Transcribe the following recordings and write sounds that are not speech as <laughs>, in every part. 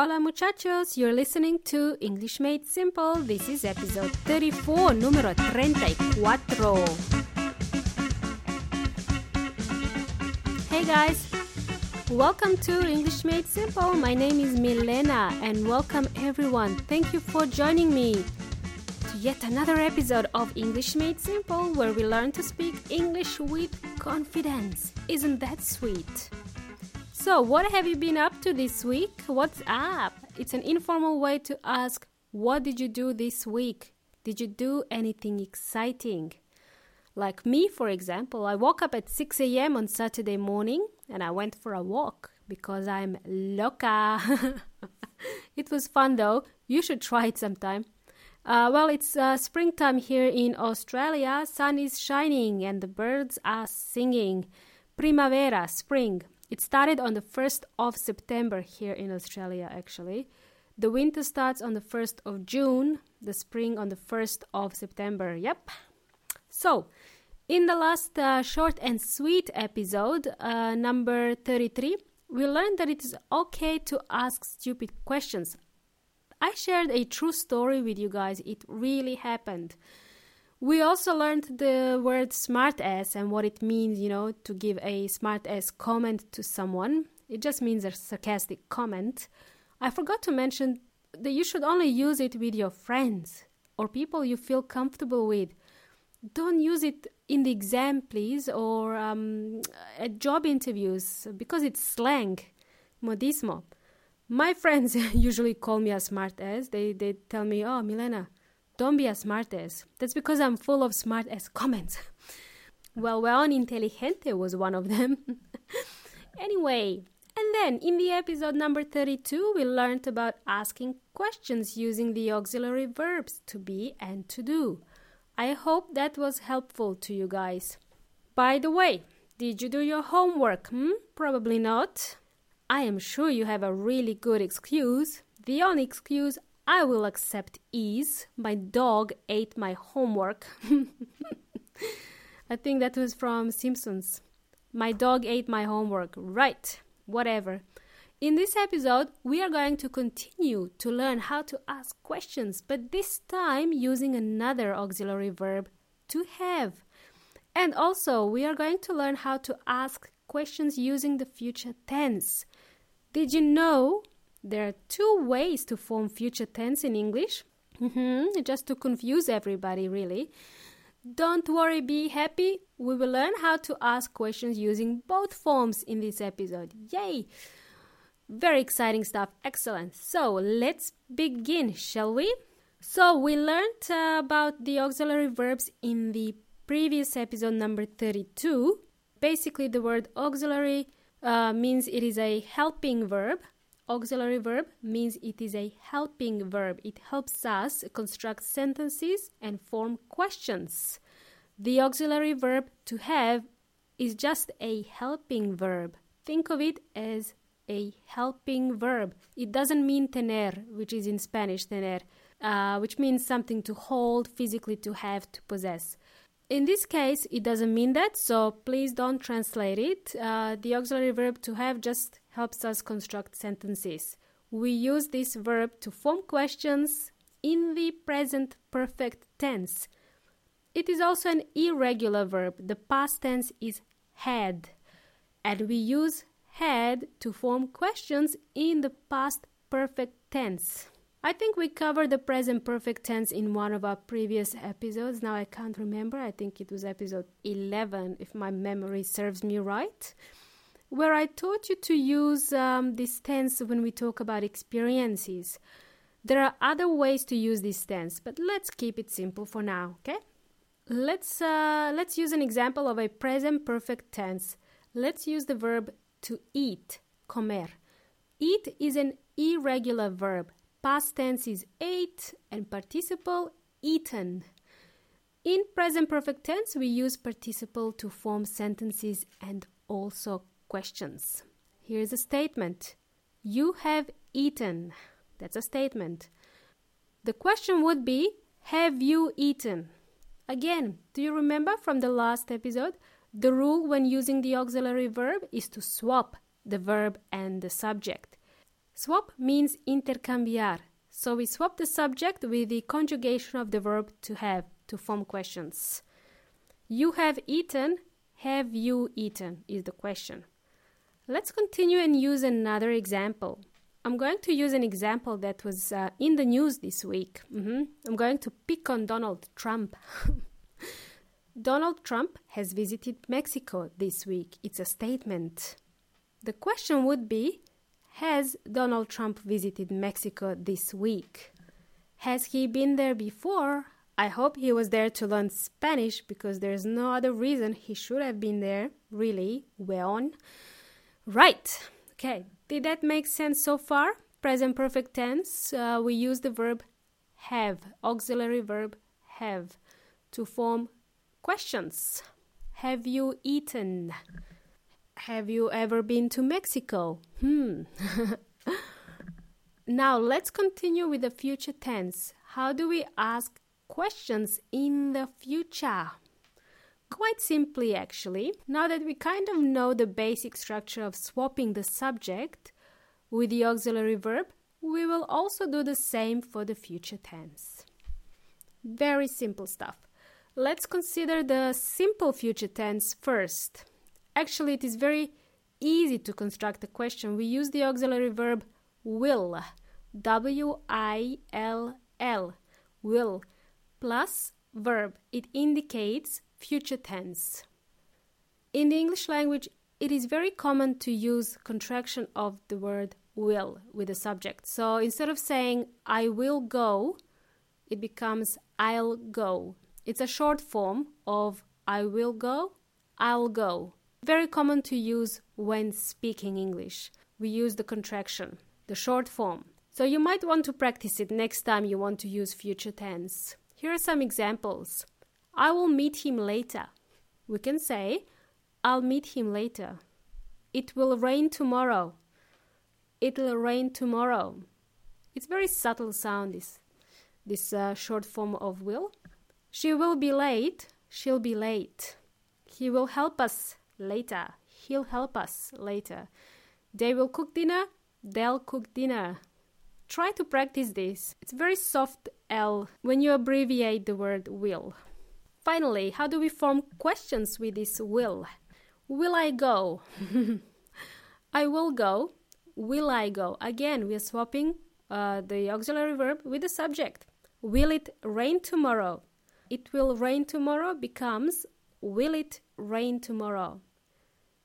Hola muchachos, you're listening to English Made Simple. This is episode 34, número 34. Hey guys, welcome to English Made Simple. My name is Milena and welcome everyone. Thank you for joining me to yet another episode of English Made Simple where we learn to speak English with confidence. Isn't that sweet? So, what have you been up to this week? What's up? It's an informal way to ask, What did you do this week? Did you do anything exciting? Like me, for example, I woke up at 6 a.m. on Saturday morning and I went for a walk because I'm loca. <laughs> it was fun though. You should try it sometime. Uh, well, it's uh, springtime here in Australia. Sun is shining and the birds are singing. Primavera, spring. It started on the 1st of September here in Australia, actually. The winter starts on the 1st of June, the spring on the 1st of September. Yep. So, in the last uh, short and sweet episode, uh, number 33, we learned that it is okay to ask stupid questions. I shared a true story with you guys, it really happened. We also learned the word smart ass and what it means, you know, to give a smart ass comment to someone. It just means a sarcastic comment. I forgot to mention that you should only use it with your friends or people you feel comfortable with. Don't use it in the exam, please, or um, at job interviews because it's slang, modismo. My friends <laughs> usually call me a smartass. They they tell me, "Oh, Milena, don't be a smartass. That's because I'm full of smartass comments. <laughs> well, weón inteligente was one of them. <laughs> anyway, and then in the episode number 32, we learned about asking questions using the auxiliary verbs to be and to do. I hope that was helpful to you guys. By the way, did you do your homework? Hmm? Probably not. I am sure you have a really good excuse. The only excuse I will accept is my dog ate my homework. <laughs> I think that was from Simpsons. My dog ate my homework. Right, whatever. In this episode, we are going to continue to learn how to ask questions, but this time using another auxiliary verb, to have. And also, we are going to learn how to ask questions using the future tense. Did you know there are two ways to form future tense in English. Mm-hmm, just to confuse everybody, really. Don't worry, be happy. We will learn how to ask questions using both forms in this episode. Yay! Very exciting stuff. Excellent. So let's begin, shall we? So we learned uh, about the auxiliary verbs in the previous episode number 32. Basically, the word auxiliary uh, means it is a helping verb auxiliary verb means it is a helping verb. It helps us construct sentences and form questions. The auxiliary verb to have is just a helping verb. Think of it as a helping verb. It doesn't mean tener, which is in Spanish tener, uh, which means something to hold, physically to have, to possess. In this case, it doesn't mean that, so please don't translate it. Uh, the auxiliary verb to have just helps us construct sentences. We use this verb to form questions in the present perfect tense. It is also an irregular verb. The past tense is had, and we use had to form questions in the past perfect tense. I think we covered the present perfect tense in one of our previous episodes. Now I can't remember. I think it was episode 11, if my memory serves me right where I taught you to use um, this tense when we talk about experiences. There are other ways to use this tense, but let's keep it simple for now, okay? Let's uh, let's use an example of a present perfect tense. Let's use the verb to eat, comer. Eat is an irregular verb. Past tense is ate and participle eaten. In present perfect tense, we use participle to form sentences and also questions. Here's a statement You have eaten. That's a statement. The question would be Have you eaten? Again, do you remember from the last episode? The rule when using the auxiliary verb is to swap the verb and the subject. Swap means intercambiar. So we swap the subject with the conjugation of the verb to have to form questions. You have eaten, have you eaten is the question. Let's continue and use another example. I'm going to use an example that was uh, in the news this week. Mm-hmm. I'm going to pick on Donald Trump. <laughs> Donald Trump has visited Mexico this week. It's a statement. The question would be Has Donald Trump visited Mexico this week? Has he been there before? I hope he was there to learn Spanish because there's no other reason he should have been there, really. Well, right. Okay, did that make sense so far? Present perfect tense, uh, we use the verb have, auxiliary verb have, to form questions. Have you eaten? Have you ever been to Mexico? Hmm. <laughs> now let's continue with the future tense. How do we ask questions in the future? Quite simply, actually. Now that we kind of know the basic structure of swapping the subject with the auxiliary verb, we will also do the same for the future tense. Very simple stuff. Let's consider the simple future tense first. Actually, it is very easy to construct a question. We use the auxiliary verb will, W I L L, will, plus verb. It indicates future tense. In the English language, it is very common to use contraction of the word will with the subject. So instead of saying I will go, it becomes I'll go. It's a short form of I will go, I'll go. Very common to use when speaking English. We use the contraction, the short form. So you might want to practice it next time you want to use future tense. Here are some examples. I will meet him later. We can say, I'll meet him later. It will rain tomorrow. It'll rain tomorrow. It's very subtle sound, this, this uh, short form of will. She will be late. She'll be late. He will help us later. He'll help us later. They will cook dinner. They'll cook dinner. Try to practice this. It's very soft L when you abbreviate the word will. Finally, how do we form questions with this will? Will I go? <laughs> I will go. Will I go? Again, we are swapping uh, the auxiliary verb with the subject. Will it rain tomorrow? It will rain tomorrow becomes Will it rain tomorrow?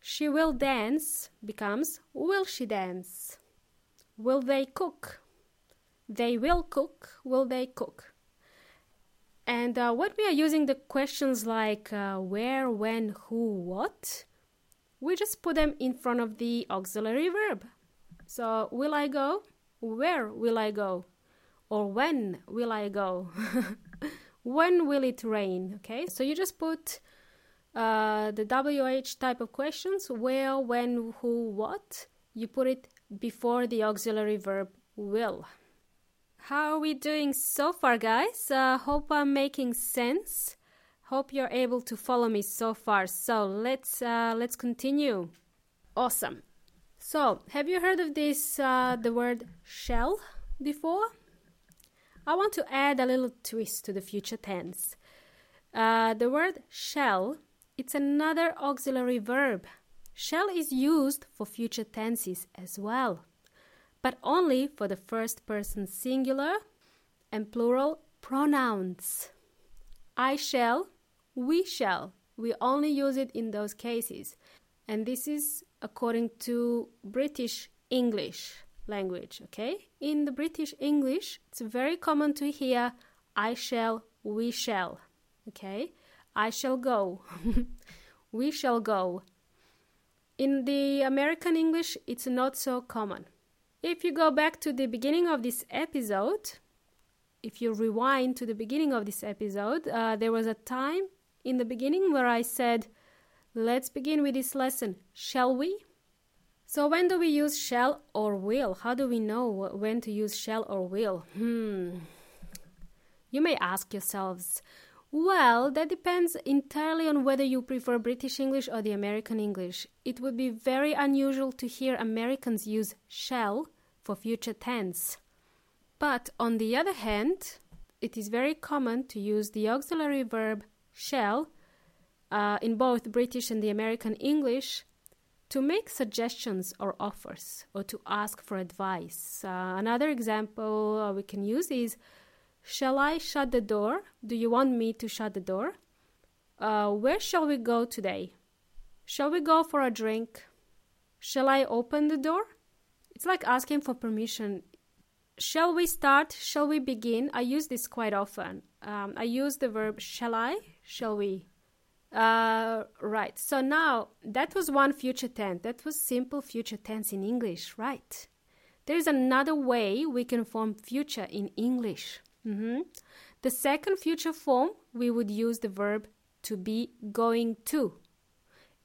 She will dance becomes Will she dance? Will they cook? They will cook. Will they cook? And uh, what we are using the questions like uh, where, when, who, what, we just put them in front of the auxiliary verb. So, will I go? Where will I go? Or when will I go? <laughs> when will it rain? Okay, so you just put uh, the WH type of questions where, when, who, what. You put it before the auxiliary verb will. How are we doing so far, guys? Uh, hope I'm making sense. Hope you're able to follow me so far. So let's uh, let's continue. Awesome. So, have you heard of this uh, the word shall before? I want to add a little twist to the future tense. Uh, the word shall it's another auxiliary verb. Shall is used for future tenses as well but only for the first person singular and plural pronouns. I shall, we shall. We only use it in those cases. And this is according to British English language, okay? In the British English, it's very common to hear I shall, we shall, okay? I shall go, <laughs> we shall go. In the American English, it's not so common. If you go back to the beginning of this episode, if you rewind to the beginning of this episode, uh, there was a time in the beginning where I said, Let's begin with this lesson, shall we? So, when do we use shall or will? How do we know when to use shall or will? Hmm. You may ask yourselves, well, that depends entirely on whether you prefer British English or the American English. It would be very unusual to hear Americans use shall for future tense. But on the other hand, it is very common to use the auxiliary verb shall uh, in both British and the American English to make suggestions or offers or to ask for advice. Uh, another example uh, we can use is Shall I shut the door? Do you want me to shut the door? Uh, where shall we go today? Shall we go for a drink? Shall I open the door? It's like asking for permission. Shall we start? Shall we begin? I use this quite often. Um, I use the verb shall I? Shall we? Uh, right. So now that was one future tense. That was simple future tense in English, right? There is another way we can form future in English. Mm-hmm. The second future form, we would use the verb to be going to.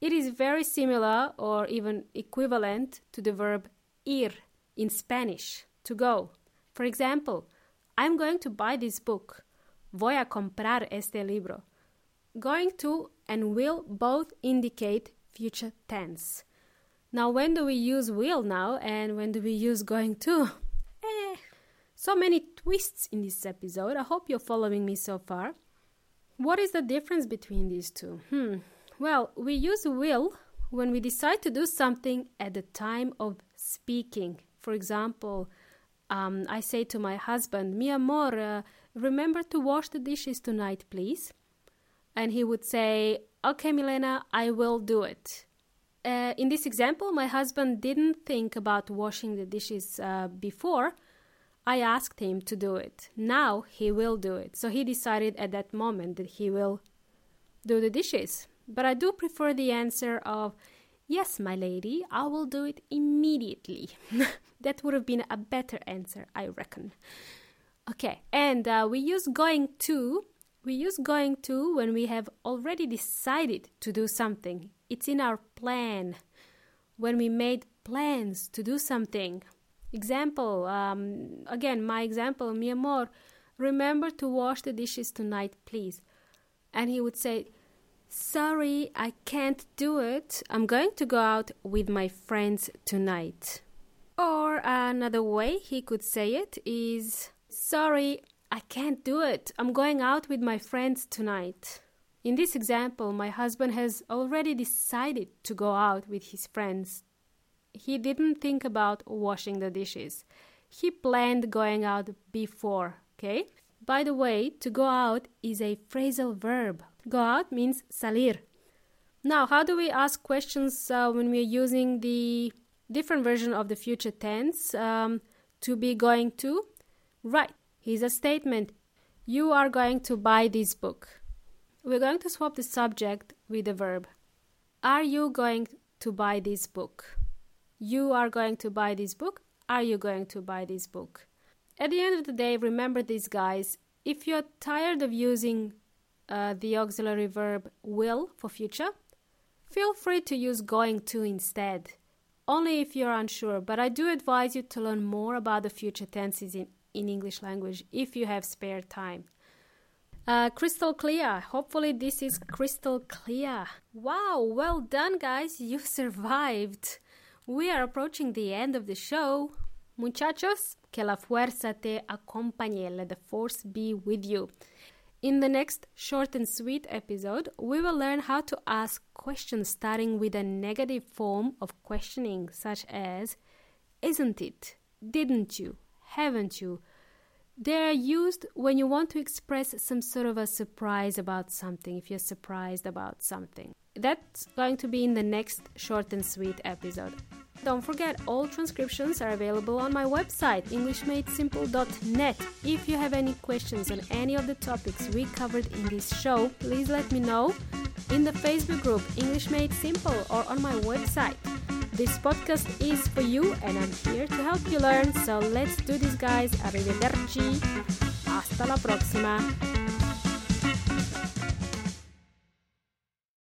It is very similar or even equivalent to the verb ir in Spanish, to go. For example, I'm going to buy this book. Voy a comprar este libro. Going to and will both indicate future tense. Now, when do we use will now and when do we use going to? <laughs> So many twists in this episode. I hope you're following me so far. What is the difference between these two? Hmm. Well, we use will when we decide to do something at the time of speaking. For example, um, I say to my husband, Mi amor, uh, remember to wash the dishes tonight, please and he would say, Okay, Milena, I will do it. Uh, in this example, my husband didn't think about washing the dishes uh, before. I asked him to do it. Now he will do it. So he decided at that moment that he will do the dishes. But I do prefer the answer of, Yes, my lady, I will do it immediately. <laughs> that would have been a better answer, I reckon. Okay, and uh, we use going to we use going to when we have already decided to do something. It's in our plan. When we made plans to do something. Example, um, again, my example, mi amor, remember to wash the dishes tonight, please. And he would say, Sorry, I can't do it. I'm going to go out with my friends tonight. Or another way he could say it is, Sorry, I can't do it. I'm going out with my friends tonight. In this example, my husband has already decided to go out with his friends. He didn't think about washing the dishes. He planned going out before, okay? By the way, to go out is a phrasal verb. Go out means salir. Now, how do we ask questions uh, when we're using the different version of the future tense? Um, to be going to? Right is a statement You are going to buy this book. We're going to swap the subject with the verb. Are you going to buy this book? You are going to buy this book. Are you going to buy this book? At the end of the day, remember these guys. If you're tired of using uh, the auxiliary verb will for future, feel free to use going to instead. Only if you're unsure, but I do advise you to learn more about the future tenses in in English language if you have spare time. Uh, crystal clear. Hopefully, this is crystal clear. Wow, well done, guys. You <laughs> survived. We are approaching the end of the show. Muchachos, que la fuerza te acompañe. Let the force be with you. In the next short and sweet episode, we will learn how to ask questions starting with a negative form of questioning, such as Isn't it? Didn't you? Haven't you? They're used when you want to express some sort of a surprise about something, if you're surprised about something. That's going to be in the next short and sweet episode. Don't forget, all transcriptions are available on my website, EnglishMadeSimple.net. If you have any questions on any of the topics we covered in this show, please let me know in the Facebook group English Made Simple or on my website. This podcast is for you and I'm here to help you learn. So let's do this, guys. Arrivederci. Hasta la próxima.